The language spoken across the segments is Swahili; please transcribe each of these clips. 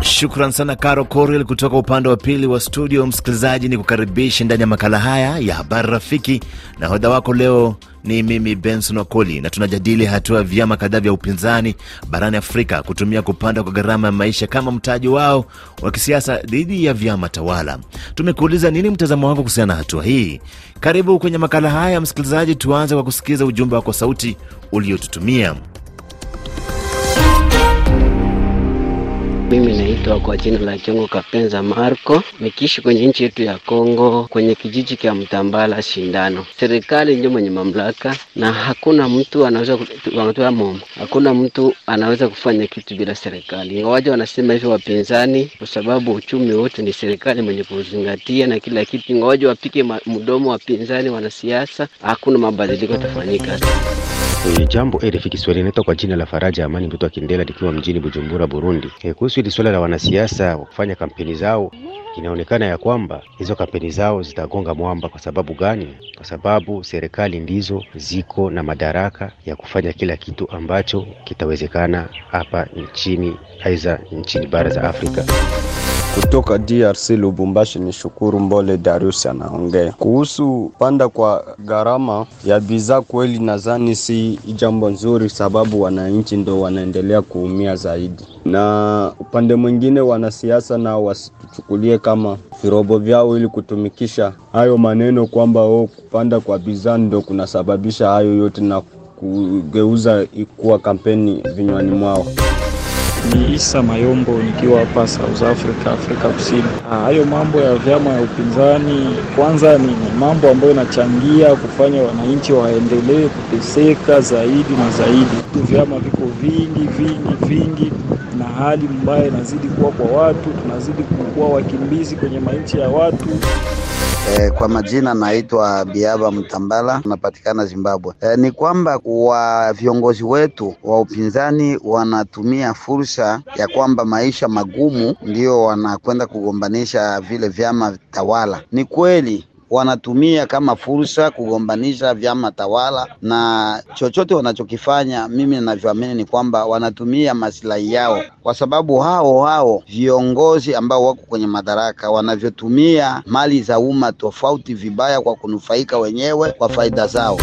Shukran sana Caro Corel kutoka upande wa pili wa studio. Msikilizaji, ni kukaribisha ndani ya makala haya ya habari rafiki, na hodha wako leo ni mimi Benson Wakoli, na tunajadili hatua ya vyama kadhaa vya upinzani barani Afrika kutumia kupanda kwa gharama ya maisha kama mtaji wao wa kisiasa dhidi ya vyama tawala. Tumekuuliza nini mtazamo wako kuhusiana na hatua hii. Karibu kwenye makala haya msikilizaji. Tuanze kwa kusikiza ujumbe wako sauti uliotutumia. Mimi naitwa kwa jina la Chongo Kapenza Marco, nikiishi kwenye nchi yetu ya Kongo, kwenye kijiji cha Mtambala Shindano. Serikali ndio mwenye mamlaka na hakuna mtu anaweza wanatoa momo, hakuna mtu anaweza kufanya kitu bila serikali. Ingawaje wanasema hivyo wapinzani, kwa sababu uchumi wote ni serikali mwenye kuzingatia na kila kitu. Ingawaje wapike mdomo wapinzani, wanasiasa, hakuna mabadiliko yatafanyika. E, jambo RFI Kiswahili, inaitwa kwa jina la Faraja Amani mtoto wa Kindela nikiwa mjini Bujumbura, Burundi. E, kuhusu hili swala la wanasiasa wa kufanya kampeni zao, inaonekana ya kwamba hizo kampeni zao zitagonga mwamba. Kwa sababu gani? Kwa sababu serikali ndizo ziko na madaraka ya kufanya kila kitu ambacho kitawezekana hapa nchini, aidha nchini bara za Afrika. Kutoka DRC Lubumbashi ni Shukuru Mbole Darius anaongea kuhusu panda kwa gharama ya bidhaa. Kweli nadhani si jambo nzuri, sababu wananchi ndo wanaendelea kuumia zaidi, na upande mwingine wanasiasa nao wasituchukulie kama virobo vyao ili kutumikisha hayo maneno kwamba oh, kupanda kwa bidhaa ndo kunasababisha hayo yote na kugeuza kuwa kampeni vinywani mwao. Ni Isa Mayombo nikiwa hapa South Africa, Afrika Kusini. Hayo mambo ya vyama ya upinzani kwanza ni mambo ambayo inachangia kufanya wananchi waendelee kuteseka zaidi na zaidi. Vyama viko vingi vingi vingi, hali mbaya inazidi kuwa kwa watu, tunazidi kuwa wakimbizi kwenye manchi ya watu. Eh, kwa majina naitwa Biaba Mtambala, napatikana Zimbabwe. Eh, ni kwamba wa viongozi wetu wa upinzani wanatumia fursa ya kwamba maisha magumu ndio wanakwenda kugombanisha vile vyama tawala. Ni kweli wanatumia kama fursa kugombanisha vyama tawala, na chochote wanachokifanya, mimi ninavyoamini ni kwamba wanatumia maslahi yao, kwa sababu hao hao viongozi ambao wako kwenye madaraka wanavyotumia mali za umma tofauti vibaya kwa kunufaika wenyewe kwa faida zao.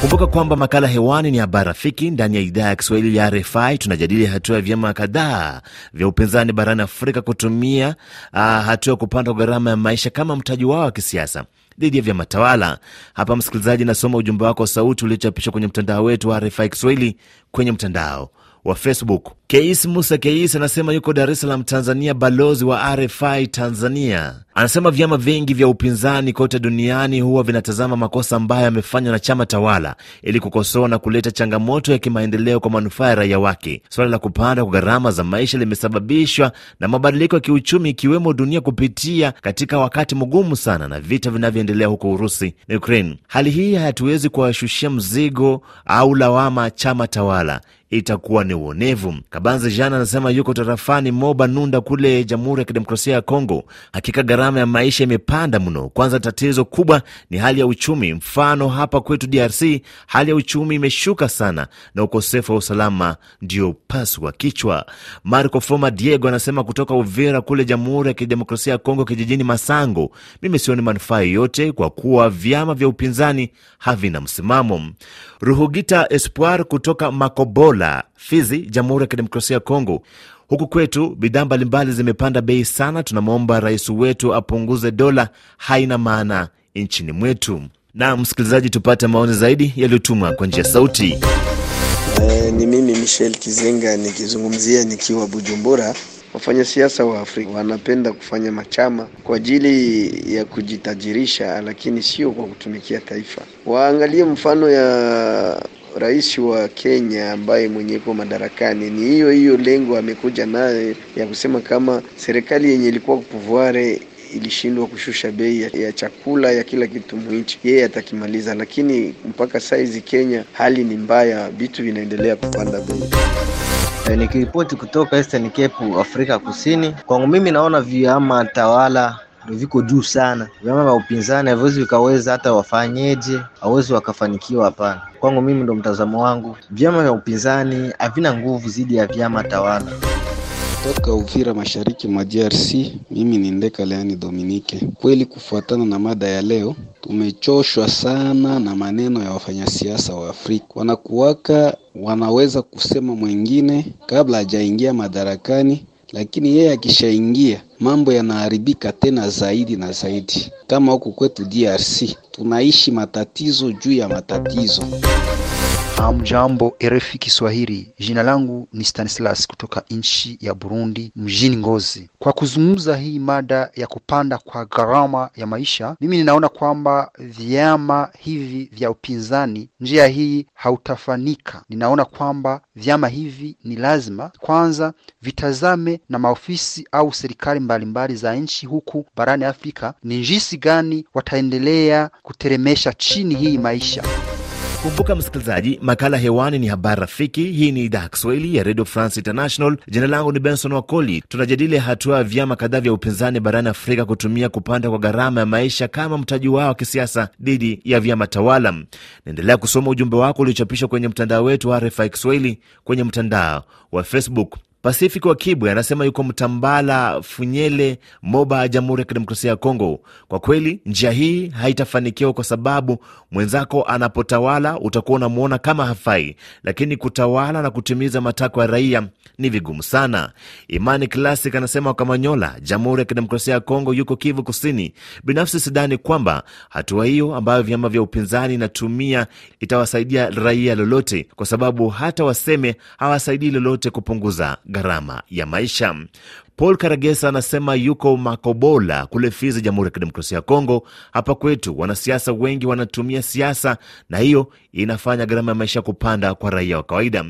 Kumbuka kwamba makala hewani ni habari rafiki ndani ya idhaa ya Kiswahili ya RFI. Tunajadili hatua ya vyama kadhaa vya upinzani barani Afrika kutumia uh, hatua ya kupanda kwa gharama ya maisha kama mtaji wao wa kisiasa dhidi ya vyama tawala. Hapa msikilizaji, nasoma ujumbe wako wa sauti uliochapishwa kwenye mtandao wetu wa RFI Kiswahili kwenye mtandao wa Facebook. Keis Musa Keis anasema yuko Dar es Salaam, Tanzania, balozi wa RFI Tanzania. Anasema vyama vingi vya upinzani kote duniani huwa vinatazama makosa ambayo yamefanywa na chama tawala ili kukosoa na kuleta changamoto ya kimaendeleo kwa manufaa ya raia wake. Suala la kupanda kwa gharama za maisha limesababishwa na mabadiliko ya kiuchumi, ikiwemo dunia kupitia katika wakati mgumu sana na vita vinavyoendelea huko Urusi na Ukraine. Hali hii hatuwezi kuwashushia mzigo au lawama chama tawala, itakuwa ni uonevu. Kabanze Jean anasema yuko tarafani Moba Nunda kule Jamhuri ya Kidemokrasia ya Kongo. Hakika gharama ya maisha imepanda mno. Kwanza tatizo kubwa ni hali ya uchumi. Mfano hapa kwetu DRC hali ya uchumi imeshuka sana na ukosefu wa usalama ndio paswa kichwa. Marco Foma Diego anasema kutoka Uvira kule Jamhuri ya Kidemokrasia ya Kongo, kijijini Masango, mimi sioni manufaa yoyote kwa kuwa vyama vya upinzani havina msimamo. Ruhugita Espoir kutoka Makobola, Fizi, Jamhuri ya Kidemokrasia ya Kongo. Huku kwetu bidhaa mbalimbali zimepanda bei sana. Tunamwomba rais wetu apunguze dola, haina maana nchini mwetu. Na msikilizaji, tupate maoni zaidi yaliyotumwa kwa njia sauti. E, ni mimi Michel Kizenga nikizungumzia nikiwa Bujumbura. Wafanyasiasa wa Afrika wanapenda kufanya machama kwa ajili ya kujitajirisha, lakini sio kwa kutumikia taifa. Waangalie mfano ya rais wa Kenya ambaye mwenye iko madarakani, ni hiyo hiyo lengo amekuja naye ya kusema kama serikali yenye ilikuwa kupuvuare ilishindwa kushusha bei ya, chakula ya kila kitu mwinchi, yeye atakimaliza, lakini mpaka saizi Kenya hali ni mbaya, vitu vinaendelea kupanda bei. Nikiripoti kutoka Eastern Cape, Afrika Kusini. Kwangu mimi naona vyama tawala viko juu sana. Vyama vya upinzani haviwezi vikaweza hata wafanyeje, hawezi wakafanikiwa. Hapana, kwangu mimi ndo mtazamo wangu, vyama vya upinzani havina nguvu zidi ya vyama tawala. Toka Uvira, mashariki mwa DRC, mimi ni Ndeka Leani Dominike. Kweli, kufuatana na mada ya leo, tumechoshwa sana na maneno ya wafanyasiasa wa Afrika. Wanakuwaka wanaweza kusema mwingine kabla hajaingia madarakani, lakini yeye akishaingia mambo yanaharibika tena zaidi na zaidi. Kama huku kwetu DRC tunaishi matatizo juu ya matatizo. Hamjambo RFI Kiswahili, jina langu ni Stanislas kutoka nchi ya Burundi, mjini Ngozi. Kwa kuzungumza hii mada ya kupanda kwa gharama ya maisha, mimi ninaona kwamba vyama hivi vya upinzani, njia hii hautafanika. Ninaona kwamba vyama hivi ni lazima kwanza vitazame na maofisi au serikali mbalimbali za nchi huku barani Afrika ni jinsi gani wataendelea kuteremesha chini hii maisha. Kumbuka msikilizaji, makala hewani ni habari rafiki. Hii ni idhaa ya Kiswahili ya Radio France International. Jina langu ni Benson Wakoli. Tunajadili hatua ya vyama kadhaa vya upinzani barani Afrika kutumia kupanda kwa gharama ya maisha kama mtaji wao wa kisiasa dhidi ya vyama tawala. Naendelea kusoma ujumbe wako uliochapishwa kwenye mtandao wetu wa RFI Kiswahili kwenye mtandao wa Facebook. Pasifiki wa Kibwe anasema yuko Mtambala, Funyele, Moba, Jamhuri ya Kidemokrasia ya Kongo. Kwa kweli njia hii haitafanikiwa kwa sababu mwenzako anapotawala utakuwa unamwona kama hafai, lakini kutawala na kutimiza matakwa ya raia ni vigumu sana. Imani Classic anasema Wakamanyola, Jamhuri ya Kidemokrasia ya Kongo, yuko Kivu Kusini. Binafsi sidhani kwamba hatua hiyo ambayo vyama vya upinzani inatumia itawasaidia raia lolote, kwa sababu hata waseme hawasaidii lolote kupunguza gharama ya maisha. Paul Karagesa anasema yuko Makobola kule Fizi, Jamhuri ya Kidemokrasia ya Kongo. Hapa kwetu wanasiasa wengi wanatumia siasa, na hiyo inafanya gharama ya maisha kupanda kwa raia wa kawaida.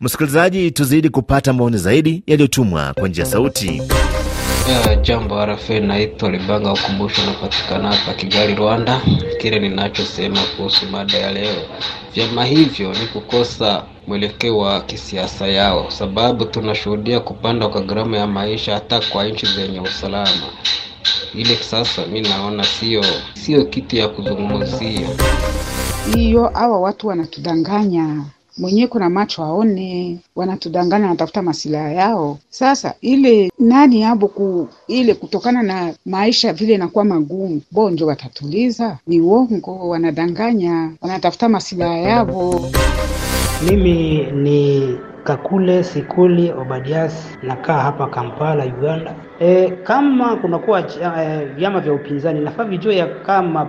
Msikilizaji, tuzidi kupata maoni zaidi yaliyotumwa kwa njia sauti. Uh, jambo RFA, naitwa Libanga Ukumbusho, napatikana hapa Kigali, Rwanda. Kile ninachosema kuhusu mada ya leo, vyama hivyo ni kukosa mwelekeo wa kisiasa yao, sababu tunashuhudia kupanda kwa gharama ya maisha hata kwa nchi zenye usalama. Ile sasa mi naona sio sio kitu ya kuzungumzia hiyo. Hawa watu wanatudanganya mwenyewe kuna macho aone, wanatudanganya, wanatafuta masilaha yao. Sasa ile nani yabo ku ile kutokana na maisha vile inakuwa magumu, bonjo watatuliza? Ni uongo, wanadanganya, wanatafuta masilaha yavo. Mimi ni Kakule Sikuli Obadias, nakaa hapa Kampala, Uganda. E, kama kunakuwa e, vyama vya upinzani nafaa vijue ya kama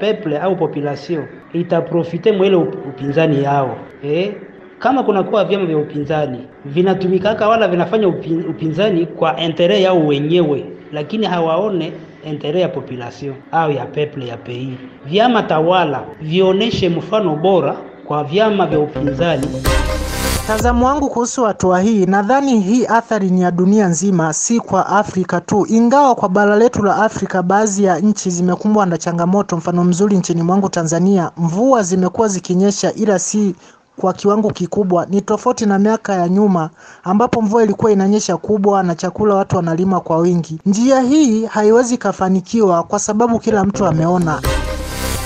peple au population itaprofite mwele upinzani yao e, kama kunakuwa vyama vya upinzani vinatumikaka wala vinafanya upin, upinzani kwa entere yao wenyewe, lakini hawaone entere ya population au ya peple ya pei. Vyama tawala vioneshe mfano bora kwa vyama vya upinzani. Mtazamo wangu kuhusu hatua hii, nadhani hii athari ni ya dunia nzima, si kwa Afrika tu. Ingawa kwa bara letu la Afrika baadhi ya nchi zimekumbwa na changamoto. Mfano mzuri nchini mwangu Tanzania, mvua zimekuwa zikinyesha, ila si kwa kiwango kikubwa. Ni tofauti na miaka ya nyuma ambapo mvua ilikuwa inanyesha kubwa na chakula watu wanalima kwa wingi. Njia hii haiwezi kafanikiwa kwa sababu kila mtu ameona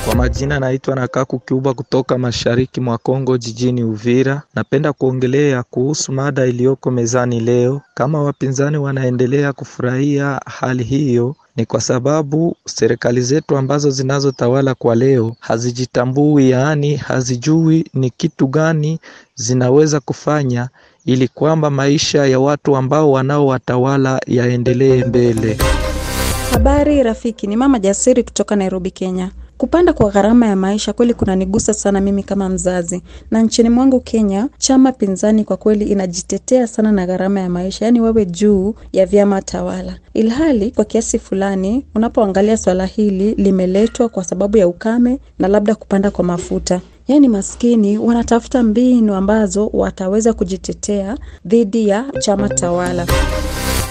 kwa majina naitwa Nakaku Kiuba kutoka mashariki mwa Kongo jijini Uvira. Napenda kuongelea kuhusu mada iliyoko mezani leo. Kama wapinzani wanaendelea kufurahia hali hiyo, ni kwa sababu serikali zetu ambazo zinazotawala kwa leo hazijitambui, yaani hazijui ni kitu gani zinaweza kufanya ili kwamba maisha ya watu ambao wanaowatawala yaendelee mbele. Habari rafiki, ni mama Jasiri kutoka Nairobi, Kenya. Kupanda kwa gharama ya maisha kweli kunanigusa sana mimi kama mzazi, na nchini mwangu Kenya, chama pinzani kwa kweli inajitetea sana na gharama ya maisha, yaani wewe juu ya vyama tawala, ilhali kwa kiasi fulani unapoangalia swala hili limeletwa kwa sababu ya ukame na labda kupanda kwa mafuta. Yaani maskini wanatafuta mbinu ambazo wataweza kujitetea dhidi ya chama tawala.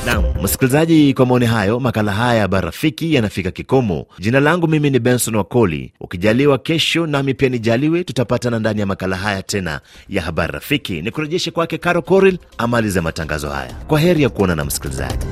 Nam msikilizaji, kwa maoni hayo, makala haya ya Habari Rafiki yanafika kikomo. Jina langu mimi ni Benson Wakoli. Ukijaliwa kesho, nami pia nijaliwe, tutapatana ndani ya makala haya tena ya Habari Rafiki. Ni kurejeshe kwake Caro Coril amalize matangazo haya. Kwa heri ya kuona na msikilizaji.